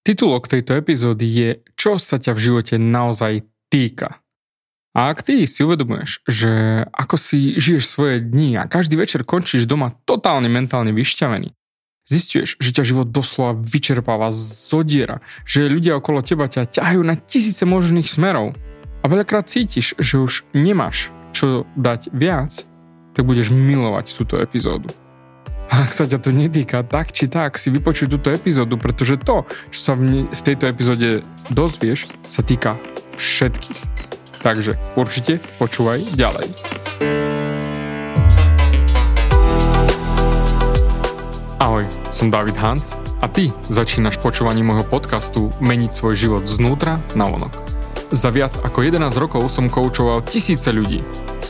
Titulok tejto epizódy je Čo sa ťa v živote naozaj týka. A ak ty si uvedomuješ, že ako si žiješ svoje dni a každý večer končíš doma totálne mentálne vyšťavený, zistuješ, že ťa život doslova vyčerpáva, zodiera, že ľudia okolo teba ťa ťahajú na tisíce možných smerov a veľakrát cítiš, že už nemáš čo dať viac, tak budeš milovať túto epizódu. Ak sa ťa to netýka, tak či tak si vypočuj túto epizódu, pretože to, čo sa v tejto epizóde dozvieš, sa týka všetkých. Takže určite počúvaj ďalej. Ahoj, som David Hans a ty začínaš počúvanie môjho podcastu Meniť svoj život znútra na vonok. Za viac ako 11 rokov som koučoval tisíce ľudí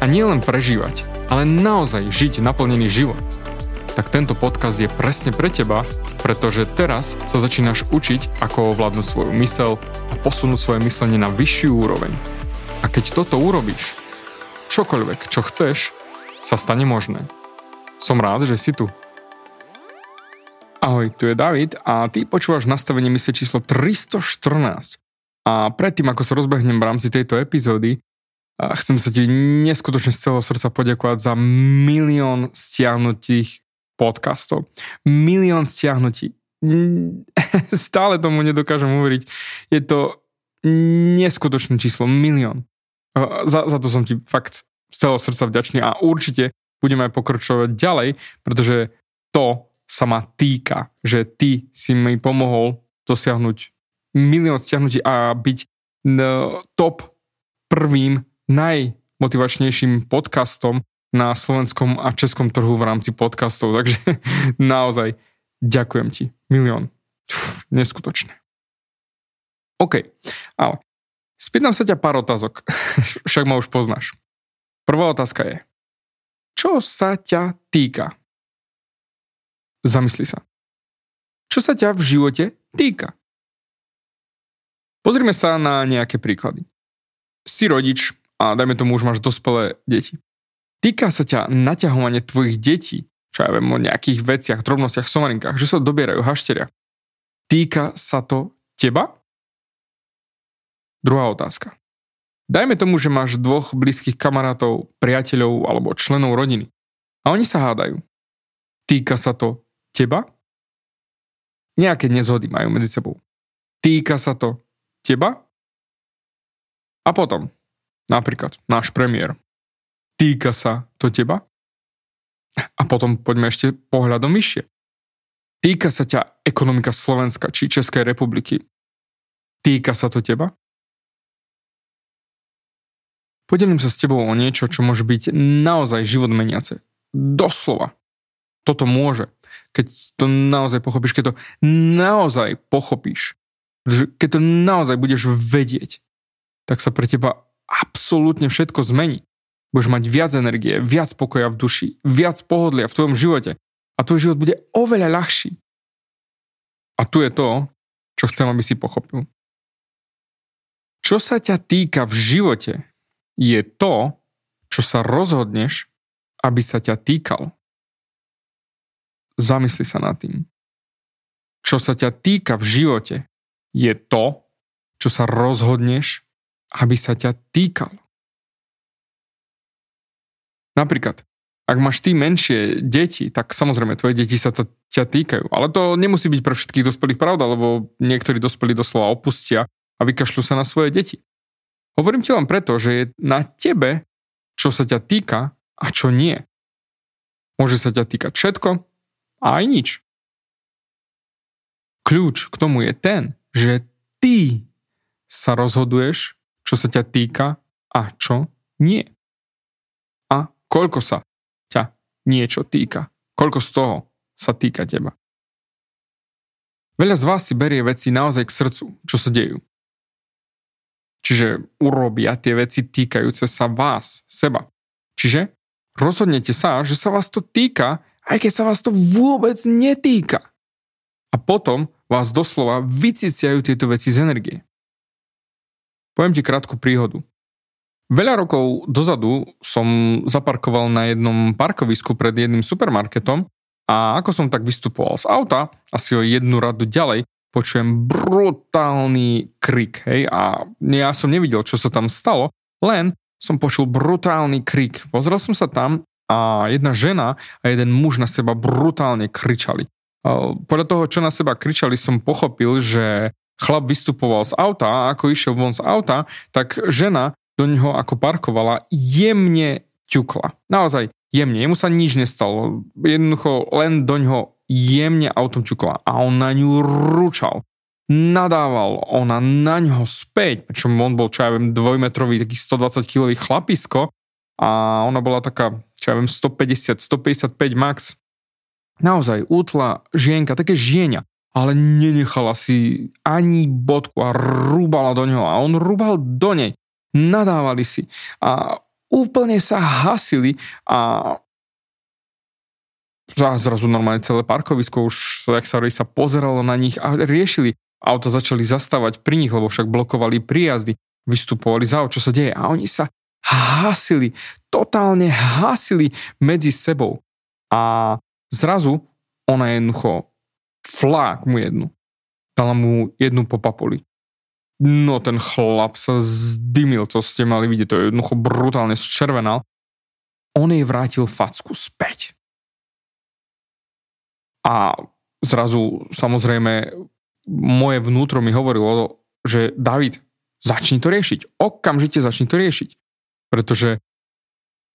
a nielen prežívať, ale naozaj žiť naplnený život, tak tento podcast je presne pre teba, pretože teraz sa začínaš učiť, ako ovládnuť svoju mysel a posunúť svoje myslenie na vyššiu úroveň. A keď toto urobíš, čokoľvek, čo chceš, sa stane možné. Som rád, že si tu. Ahoj, tu je David a ty počúvaš nastavenie mysle číslo 314. A predtým, ako sa rozbehnem v rámci tejto epizódy, a chcem sa ti neskutočne z celého srdca poďakovať za milión stiahnutých podcastov. Milión stiahnutí. Stále tomu nedokážem uveriť. Je to neskutočné číslo. Milión. Za, za to som ti fakt z celého srdca vďačný a určite budeme aj pokračovať ďalej, pretože to sa ma týka, že ty si mi pomohol dosiahnuť milión stiahnutí a byť top prvým najmotivačnejším podcastom na slovenskom a českom trhu v rámci podcastov. Takže naozaj ďakujem ti. Milión. neskutočné. OK, ale spýtam sa ťa pár otázok. Však ma už poznáš. Prvá otázka je, čo sa ťa týka? Zamysli sa. Čo sa ťa v živote týka? Pozrime sa na nejaké príklady. Si rodič, a dajme tomu už máš dospelé deti. Týka sa ťa naťahovanie tvojich detí, čo ja viem o nejakých veciach, drobnostiach, somarinkách, že sa dobierajú hašteria. Týka sa to teba? Druhá otázka. Dajme tomu, že máš dvoch blízkych kamarátov, priateľov alebo členov rodiny. A oni sa hádajú. Týka sa to teba? Nejaké nezhody majú medzi sebou. Týka sa to teba? A potom, Napríklad náš premiér. Týka sa to teba? A potom poďme ešte pohľadom vyššie. Týka sa ťa ekonomika Slovenska či Českej republiky. Týka sa to teba? Podelím sa s tebou o niečo, čo môže byť naozaj život meniace. Doslova. Toto môže. Keď to naozaj pochopíš, keď to naozaj pochopíš, keď to naozaj budeš vedieť, tak sa pre teba absolútne všetko zmení. Budeš mať viac energie, viac pokoja v duši, viac pohodlia v tvojom živote a tvoj život bude oveľa ľahší. A tu je to, čo chcem, aby si pochopil. Čo sa ťa týka v živote, je to, čo sa rozhodneš, aby sa ťa týkal. Zamysli sa nad tým. Čo sa ťa týka v živote, je to, čo sa rozhodneš, aby sa ťa týkal. Napríklad, ak máš ty menšie deti, tak samozrejme tvoje deti sa to, ťa týkajú. Ale to nemusí byť pre všetkých dospelých pravda, lebo niektorí dospelí doslova opustia a vykašľú sa na svoje deti. Hovorím ti len preto, že je na tebe, čo sa ťa týka a čo nie. Môže sa ťa týkať všetko a aj nič. Kľúč k tomu je ten, že ty sa rozhoduješ, čo sa ťa týka a čo nie. A koľko sa ťa niečo týka. Koľko z toho sa týka teba. Veľa z vás si berie veci naozaj k srdcu, čo sa dejú. Čiže urobia tie veci týkajúce sa vás, seba. Čiže rozhodnete sa, že sa vás to týka, aj keď sa vás to vôbec netýka. A potom vás doslova vyciciajú tieto veci z energie. Poviem ti krátku príhodu. Veľa rokov dozadu som zaparkoval na jednom parkovisku pred jedným supermarketom a ako som tak vystupoval z auta, asi o jednu radu ďalej, počujem brutálny krik, hej, a ja som nevidel, čo sa tam stalo, len som počul brutálny krik. Pozrel som sa tam a jedna žena a jeden muž na seba brutálne kričali. Podľa toho, čo na seba kričali, som pochopil, že chlap vystupoval z auta a ako išiel von z auta, tak žena do neho ako parkovala jemne ťukla. Naozaj jemne, jemu sa nič nestalo. Jednoducho len do ňoho jemne autom čukla a on na ňu ručal. Nadával ona na ňo späť, pričom on bol, čo ja viem, dvojmetrový, taký 120 kg chlapisko a ona bola taká, čo ja viem, 150, 155 max. Naozaj, útla žienka, také žienia, ale nenechala si ani bodku a rúbala do neho a on rúbal do nej. Nadávali si a úplne sa hasili a zrazu normálne celé parkovisko už, jak sa, sa pozeralo na nich a riešili. Auta začali zastávať pri nich, lebo však blokovali príjazdy, vystupovali za čo sa deje a oni sa hasili, totálne hasili medzi sebou. A zrazu ona jednoducho flák mu jednu. Dala mu jednu po papuli. No ten chlap sa zdymil, to ste mali vidieť, to je jednoducho brutálne zčervenal. On jej vrátil facku späť. A zrazu samozrejme moje vnútro mi hovorilo, že David, začni to riešiť. Okamžite začni to riešiť. Pretože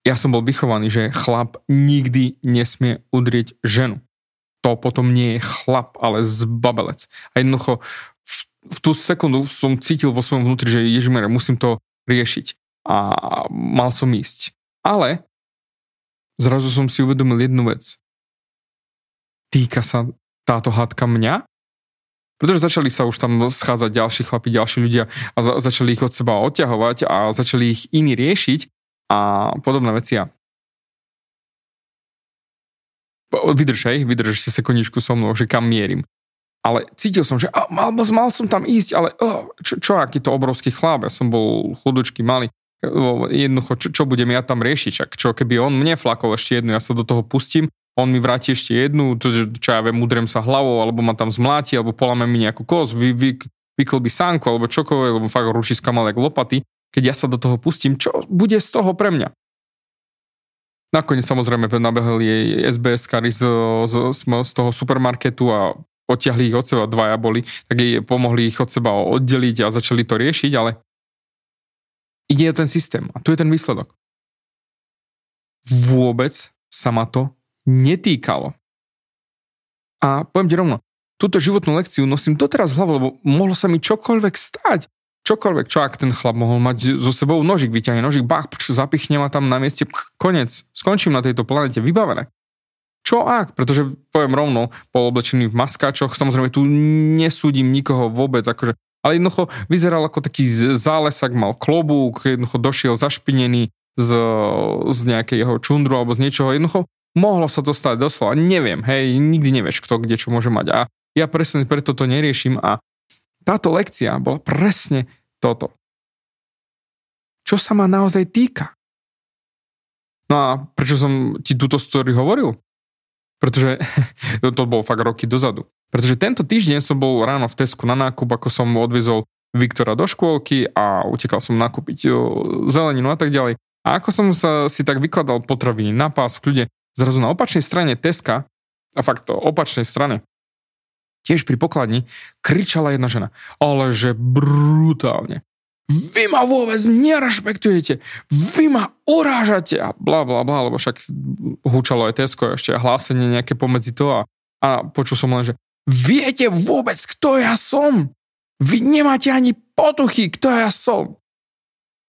ja som bol vychovaný, že chlap nikdy nesmie udrieť ženu. To potom nie je chlap, ale zbabelec. A jednoducho v, v tú sekundu som cítil vo svojom vnútri, že ježimer, musím to riešiť. A mal som ísť. Ale zrazu som si uvedomil jednu vec týka sa táto hádka mňa? Pretože začali sa už tam schádzať ďalší chlapi, ďalší ľudia a za- začali ich od seba odťahovať a začali ich iní riešiť a podobné veci. Vydrž, hej, vydrž si sekundíčku so mnou, že kam mierim. Ale cítil som, že oh, mal, mal som tam ísť, ale oh, čo, čo, aký to obrovský chlap, ja som bol chudučky malý, jednoducho, čo, čo budem ja tam riešiť, čak, čo keby on mne flakol ešte jednu, ja sa do toho pustím on mi vráti ešte jednu, to, čo ja viem, udrem sa hlavou, alebo ma tam zmláti, alebo polame mi nejakú kos, vy, vy, vyklbí sánku, alebo čokoľvek, lebo fakt ručiska mal jak lopaty. Keď ja sa do toho pustím, čo bude z toho pre mňa? Nakoniec samozrejme nabehli jej SBS kary z, z, z toho supermarketu a odtiahli ich od seba, dvaja boli, tak jej pomohli ich od seba oddeliť a začali to riešiť, ale ide o ten systém a tu je ten výsledok. Vôbec sa ma to netýkalo. A poviem ti rovno, túto životnú lekciu nosím doteraz v hlave, lebo mohlo sa mi čokoľvek stať. Čokoľvek, čo ak ten chlap mohol mať so sebou nožik, vyťahne nožik, bach, zapichne ma tam na mieste, pch, konec, skončím na tejto planete, vybavené. Čo ak? Pretože poviem rovno, bol oblečený v maskáčoch, samozrejme tu nesúdim nikoho vôbec, akože, ale jednoducho vyzeral ako taký zálesak, mal klobúk, jednoducho došiel zašpinený z, z nejakého čundru alebo z niečoho, jednoducho Mohlo sa to stať doslova, neviem, hej, nikdy nevieš, kto kde čo môže mať. A ja presne preto to neriešim a táto lekcia bola presne toto. Čo sa ma naozaj týka? No a prečo som ti túto story hovoril? Pretože to, to bolo fakt roky dozadu. Pretože tento týždeň som bol ráno v Tesku na nákup, ako som odvezol Viktora do škôlky a utekal som nakúpiť zeleninu a tak ďalej. A ako som sa si tak vykladal potraviny na pás v kľude, Zrazu na opačnej strane Teska, a fakt to opačnej strane, tiež pri pokladni, kričala jedna žena. Ale že brutálne. Vy ma vôbec nerešpektujete. Vy ma urážate. A bla bla bla, lebo však húčalo aj Tesko ešte a hlásenie nejaké pomedzi to a, a počul som len, že viete vôbec, kto ja som? Vy nemáte ani potuchy, kto ja som.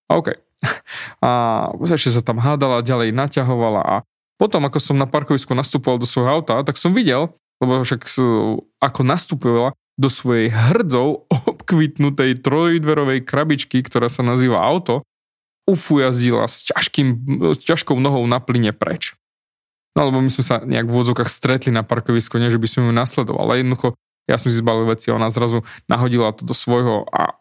OK. A ešte sa tam hádala, ďalej naťahovala a potom, ako som na parkovisku nastupoval do svojho auta, tak som videl, lebo však ako nastupovala, do svojej hrdzov obkvitnutej trojdverovej krabičky, ktorá sa nazýva auto, ufujazdila s, ťažkým, s ťažkou nohou na plyne preč. No lebo my sme sa nejak v vodzokách stretli na parkovisku, nie že by som ju nasledoval, ale jednoducho ja som si zbalil veci a ona zrazu nahodila to do svojho a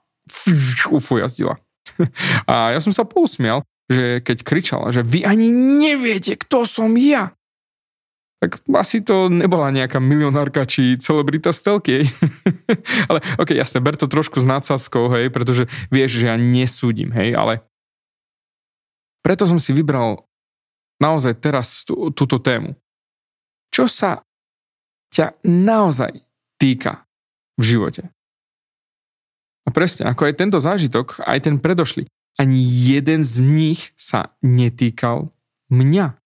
ufujazdila. A ja som sa pousmial, že keď kričala, že vy ani neviete, kto som ja. Tak asi to nebola nejaká milionárka či celebrita stelky. ale ok, jasne, ber to trošku s nadsázkou, hej, pretože vieš, že ja nesúdim, hej, ale preto som si vybral naozaj teraz tú, túto tému. Čo sa ťa naozaj týka v živote? A presne, ako aj tento zážitok, aj ten predošli, ani jeden z nich sa netýkal mňa.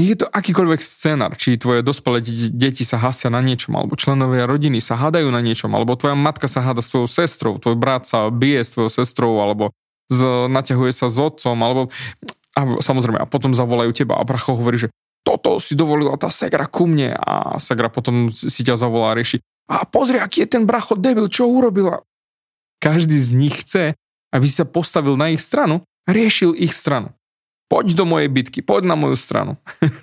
Nech je to akýkoľvek scénar, či tvoje dospelé deti sa hasia na niečom, alebo členovia rodiny sa hádajú na niečom, alebo tvoja matka sa háda s tvojou sestrou, tvoj brat sa bije s tvojou sestrou, alebo z, naťahuje sa s otcom, alebo a samozrejme, a potom zavolajú teba a bracho hovorí, že toto si dovolila tá segra ku mne a segra potom si ťa zavolá a rieši. A pozri, aký je ten bracho debil, čo urobila. Každý z nich chce, aby si sa postavil na ich stranu a riešil ich stranu. Poď do mojej bitky, poď na moju stranu.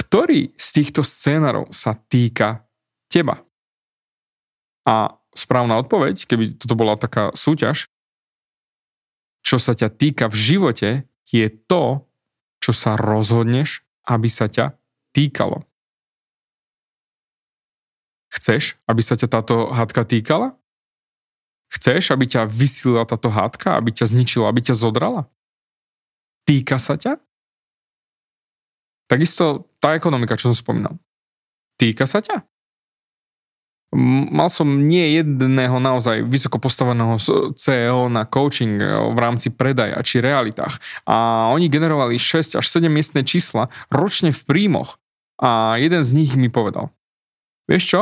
Ktorý z týchto scénarov sa týka teba? A správna odpoveď, keby toto bola taká súťaž, čo sa ťa týka v živote, je to, čo sa rozhodneš, aby sa ťa týkalo. Chceš, aby sa ťa táto hádka týkala? Chceš, aby ťa vysílila táto hádka, aby ťa zničila, aby ťa zodrala? Týka sa ťa? Takisto tá ekonomika, čo som spomínal. Týka sa ťa? mal som nie jedného naozaj vysoko postaveného CEO na coaching e, v rámci predaja či realitách a oni generovali 6 až 7 miestne čísla ročne v príjmoch a jeden z nich mi povedal vieš čo?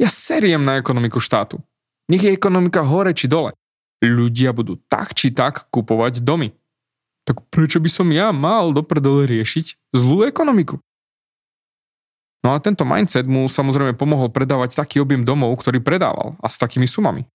Ja seriem na ekonomiku štátu. Nech je ekonomika hore či dole. Ľudia budú tak či tak kupovať domy. Tak prečo by som ja mal do riešiť zlú ekonomiku? No a tento mindset mu samozrejme pomohol predávať taký objem domov, ktorý predával a s takými sumami.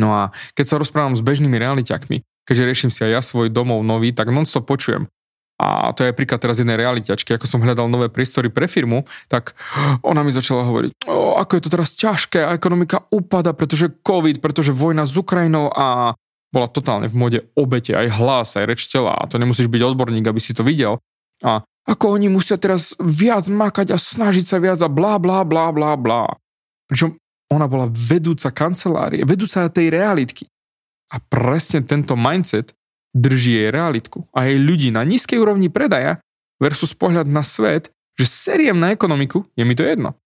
No a keď sa rozprávam s bežnými realiťakmi, keďže riešim si aj ja svoj domov nový, tak non počujem. A to je príklad teraz jednej realitačky, ako som hľadal nové priestory pre firmu, tak ona mi začala hovoriť, o, ako je to teraz ťažké a ekonomika upada, pretože COVID, pretože vojna s Ukrajinou a bola totálne v mode obete, aj hlas, aj reč tela a to nemusíš byť odborník, aby si to videl. A ako oni musia teraz viac makať a snažiť sa viac a blá, blá, blá, blá, blá. Pričom ona bola vedúca kancelárie, vedúca tej realitky. A presne tento mindset drží jej realitku a jej ľudí na nízkej úrovni predaja versus pohľad na svet, že seriem na ekonomiku, je mi to jedno.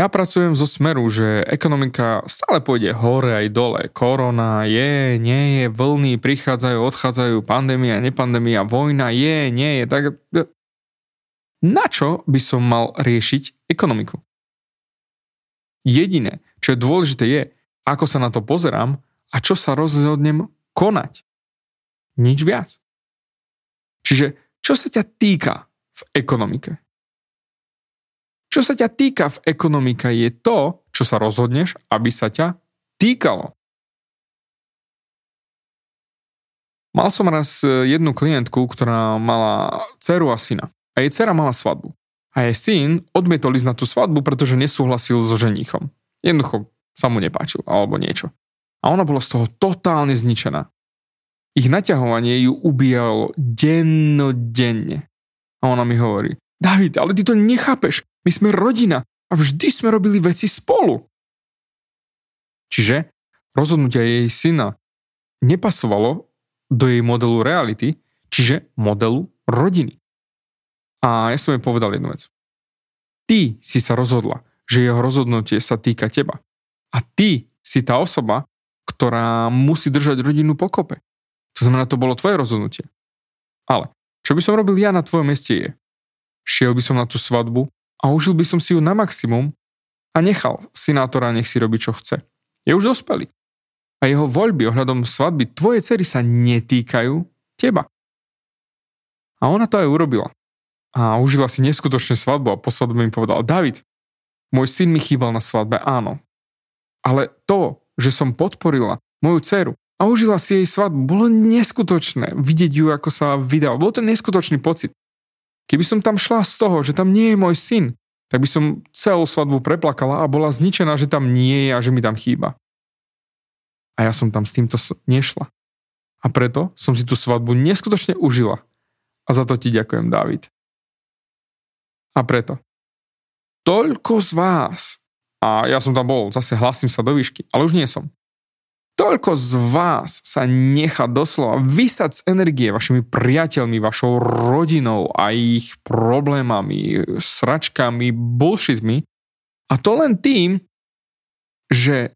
Ja pracujem zo smeru, že ekonomika stále pôjde hore aj dole. Korona je, nie je, vlny prichádzajú, odchádzajú, pandémia, nepandémia, vojna je, nie je. Tak na čo by som mal riešiť ekonomiku? Jediné, čo je dôležité je, ako sa na to pozerám a čo sa rozhodnem konať. Nič viac. Čiže čo sa ťa týka v ekonomike? Čo sa ťa týka v ekonomika je to, čo sa rozhodneš, aby sa ťa týkalo. Mal som raz e, jednu klientku, ktorá mala dceru a syna. A jej dcera mala svadbu. A jej syn odmietol ísť na tú svadbu, pretože nesúhlasil so ženíchom. Jednoducho sa mu nepáčil, alebo niečo. A ona bola z toho totálne zničená. Ich naťahovanie ju ubíjalo dennodenne. A ona mi hovorí, David, ale ty to nechápeš. My sme rodina a vždy sme robili veci spolu. Čiže rozhodnutia jej syna nepasovalo do jej modelu reality, čiže modelu rodiny. A ja som jej povedal jednu vec. Ty si sa rozhodla, že jeho rozhodnutie sa týka teba. A ty si tá osoba, ktorá musí držať rodinu pokope. To znamená, to bolo tvoje rozhodnutie. Ale čo by som robil ja na tvojom mieste je, šiel by som na tú svadbu a užil by som si ju na maximum a nechal sinátora nech si robí čo chce. Je už dospelý. A jeho voľby ohľadom svadby tvoje cery sa netýkajú teba. A ona to aj urobila. a užila si neskutočne svadbu a po svadbe mi povedal, David, môj syn mi chýbal na svadbe, áno. Ale to, že som podporila moju dceru a užila si jej svadbu, bolo neskutočné vidieť ju, ako sa vydal. Bol to neskutočný pocit. Keby som tam šla z toho, že tam nie je môj syn, tak by som celú svadbu preplakala a bola zničená, že tam nie je a že mi tam chýba. A ja som tam s týmto nešla. A preto som si tú svadbu neskutočne užila. A za to ti ďakujem, David. A preto. Toľko z vás, a ja som tam bol, zase hlasím sa do výšky, ale už nie som. Toľko z vás sa nechá doslova vysať z energie vašimi priateľmi, vašou rodinou a ich problémami, sračkami, bullshitmi. A to len tým, že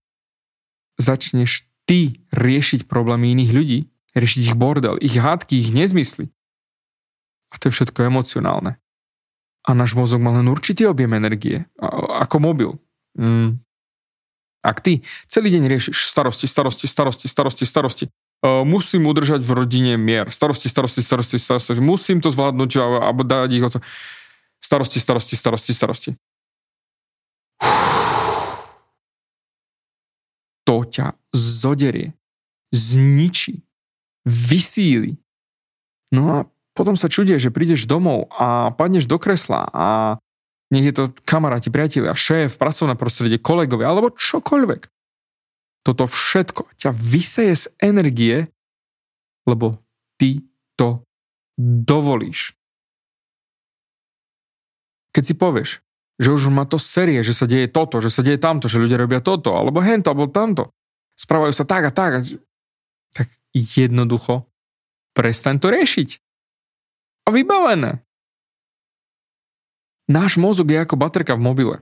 začneš ty riešiť problémy iných ľudí, riešiť ich bordel, ich hádky, ich nezmysly. A to je všetko emocionálne. A náš mozog má len určitý objem energie, ako mobil. Mm, ak ty celý deň riešiš starosti, starosti, starosti, starosti, starosti, uh, musím udržať v rodine mier, starosti, starosti, starosti, starosti, musím to zvládnuť a, dať ich to. Starosti, starosti, starosti, starosti. To ťa zoderie, zničí, vysíli. No a potom sa čudie, že prídeš domov a padneš do kresla a nech je to kamaráti, priatelia, šéf, pracovné prostredie, kolegovia alebo čokoľvek. Toto všetko ťa vyseje z energie, lebo ty to dovolíš. Keď si povieš, že už ma to série, že sa deje toto, že sa deje tamto, že ľudia robia toto, alebo hento, alebo tamto, správajú sa tak a tak, tak jednoducho prestaň to riešiť. A vybavené. Náš mozog je ako baterka v mobile.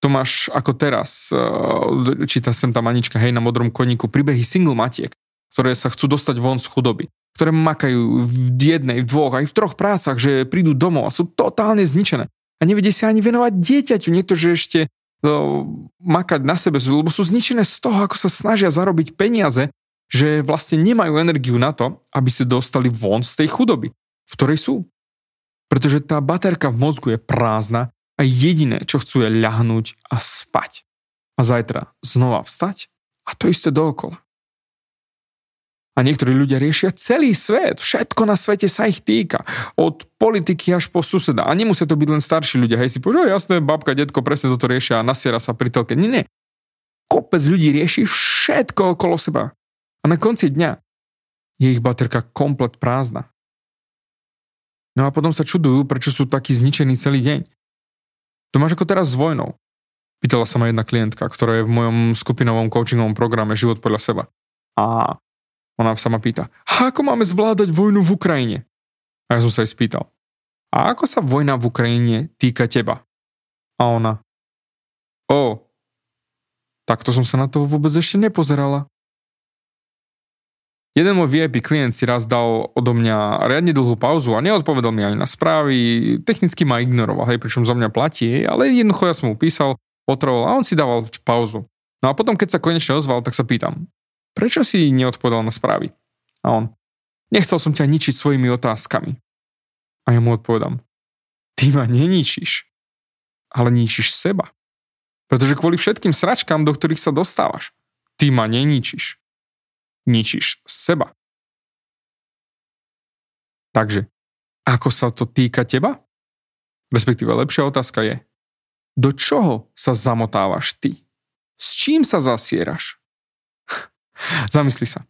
To máš ako teraz, eh, číta sem tam Anička, hej, na modrom koníku, príbehy single matiek, ktoré sa chcú dostať von z chudoby, ktoré makajú v jednej, v dvoch, aj v troch prácach, že prídu domov a sú totálne zničené. A nevedie sa ani venovať dieťaťu, nie to, že ešte uh, makať na sebe, lebo sú zničené z toho, ako sa snažia zarobiť peniaze, že vlastne nemajú energiu na to, aby sa dostali von z tej chudoby, v ktorej sú. Pretože tá baterka v mozgu je prázdna a jediné, čo chcú je ľahnúť a spať. A zajtra znova vstať a to isté dookola. A niektorí ľudia riešia celý svet, všetko na svete sa ich týka. Od politiky až po suseda. A nemusia to byť len starší ľudia. Hej si povedal, jasné, babka, detko presne toto riešia a nasiera sa pri telke. Nie, nie. Kopec ľudí rieši všetko okolo seba. A na konci dňa je ich baterka komplet prázdna. No a potom sa čudujú, prečo sú takí zničení celý deň. To máš ako teraz s vojnou. Pýtala sa ma jedna klientka, ktorá je v mojom skupinovom coachingovom programe Život podľa seba. A ona sa ma pýta, ako máme zvládať vojnu v Ukrajine? A ja som sa jej spýtal, a ako sa vojna v Ukrajine týka teba? A ona, o, takto som sa na to vôbec ešte nepozerala. Jeden môj VIP klient si raz dal odo mňa riadne dlhú pauzu a neodpovedal mi ani na správy, technicky ma ignoroval, hej, pričom za mňa platí, ale jednoducho ja som mu písal, potreboval a on si dával pauzu. No a potom, keď sa konečne ozval, tak sa pýtam, prečo si neodpovedal na správy? A on, nechcel som ťa ničiť svojimi otázkami. A ja mu odpovedám, ty ma neničíš, ale ničíš seba. Pretože kvôli všetkým sračkám, do ktorých sa dostávaš, ty ma neničíš ničíš seba. Takže, ako sa to týka teba? Respektíve lepšia otázka je, do čoho sa zamotávaš ty? S čím sa zasieraš? Zamysli sa.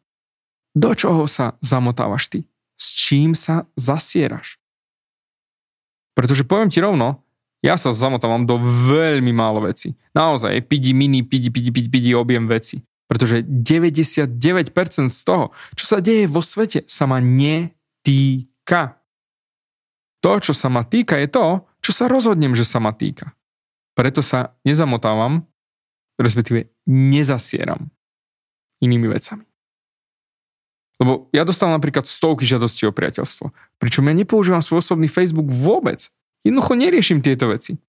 Do čoho sa zamotávaš ty? S čím sa zasieraš? Pretože poviem ti rovno, ja sa zamotávam do veľmi málo veci. Naozaj, pidi mini, pidi, pidi, pidi, pidi objem veci. Pretože 99% z toho, čo sa deje vo svete, sa ma netýka. To, čo sa ma týka, je to, čo sa rozhodnem, že sa ma týka. Preto sa nezamotávam, respektíve nezasieram inými vecami. Lebo ja dostávam napríklad stovky žiadostí o priateľstvo, pričom ja nepoužívam svoj osobný Facebook vôbec. Jednoducho neriešim tieto veci.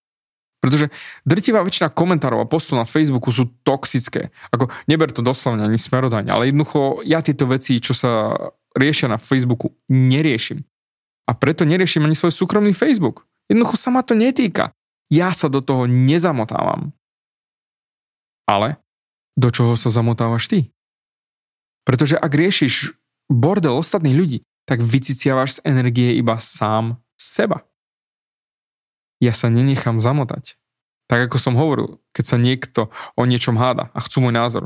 Pretože drtivá väčšina komentárov a postov na Facebooku sú toxické. Ako, neber to doslovne ani smerodanie, ale jednoducho ja tieto veci, čo sa riešia na Facebooku, neriešim. A preto neriešim ani svoj súkromný Facebook. Jednoducho sa ma to netýka. Ja sa do toho nezamotávam. Ale do čoho sa zamotávaš ty? Pretože ak riešiš bordel ostatných ľudí, tak vyciciavaš z energie iba sám seba. Ja sa nenechám zamotať. Tak ako som hovoril, keď sa niekto o niečom háda a chcú môj názor,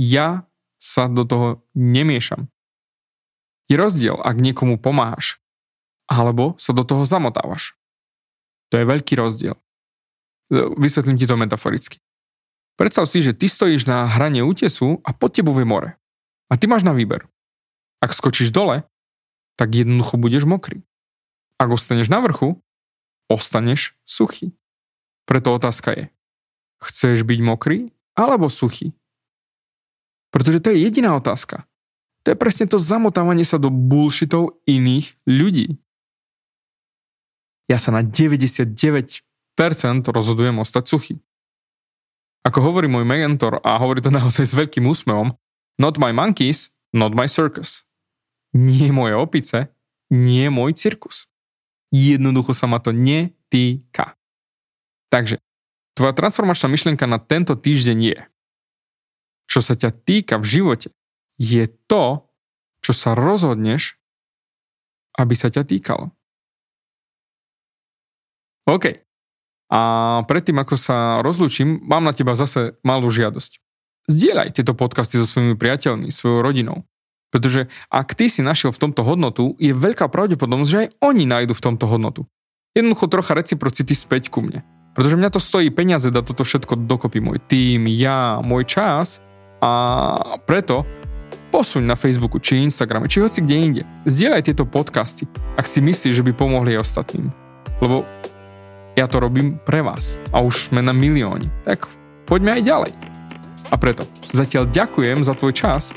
ja sa do toho nemiešam. Je rozdiel, ak niekomu pomáhaš, alebo sa do toho zamotávaš. To je veľký rozdiel. Vysvetlím ti to metaforicky. Predstav si, že ty stojíš na hrane útesu a pod tebou je more. A ty máš na výber. Ak skočíš dole, tak jednoducho budeš mokrý. Ak ostaneš na vrchu, ostaneš suchý. Preto otázka je, chceš byť mokrý alebo suchý? Pretože to je jediná otázka. To je presne to zamotávanie sa do bullshitov iných ľudí. Ja sa na 99% rozhodujem ostať suchý. Ako hovorí môj mentor a hovorí to naozaj s veľkým úsmevom, not my monkeys, not my circus. Nie moje opice, nie môj cirkus. Jednoducho sa ma to netýka. Takže, tvoja transformačná myšlienka na tento týždeň je, čo sa ťa týka v živote, je to, čo sa rozhodneš, aby sa ťa týkalo. OK. A predtým, ako sa rozlúčim, mám na teba zase malú žiadosť. Zdieľaj tieto podcasty so svojimi priateľmi, svojou rodinou. Pretože ak ty si našiel v tomto hodnotu, je veľká pravdepodobnosť, že aj oni nájdu v tomto hodnotu. Jednoducho trocha reciprocity späť ku mne. Pretože mňa to stojí peniaze dať toto všetko dokopy. Môj tým, ja, môj čas a preto posuň na Facebooku, či Instagrame, či hoci kde inde. Zdieľaj tieto podcasty, ak si myslíš, že by pomohli aj ostatným. Lebo ja to robím pre vás a už sme na milióni. Tak poďme aj ďalej. A preto zatiaľ ďakujem za tvoj čas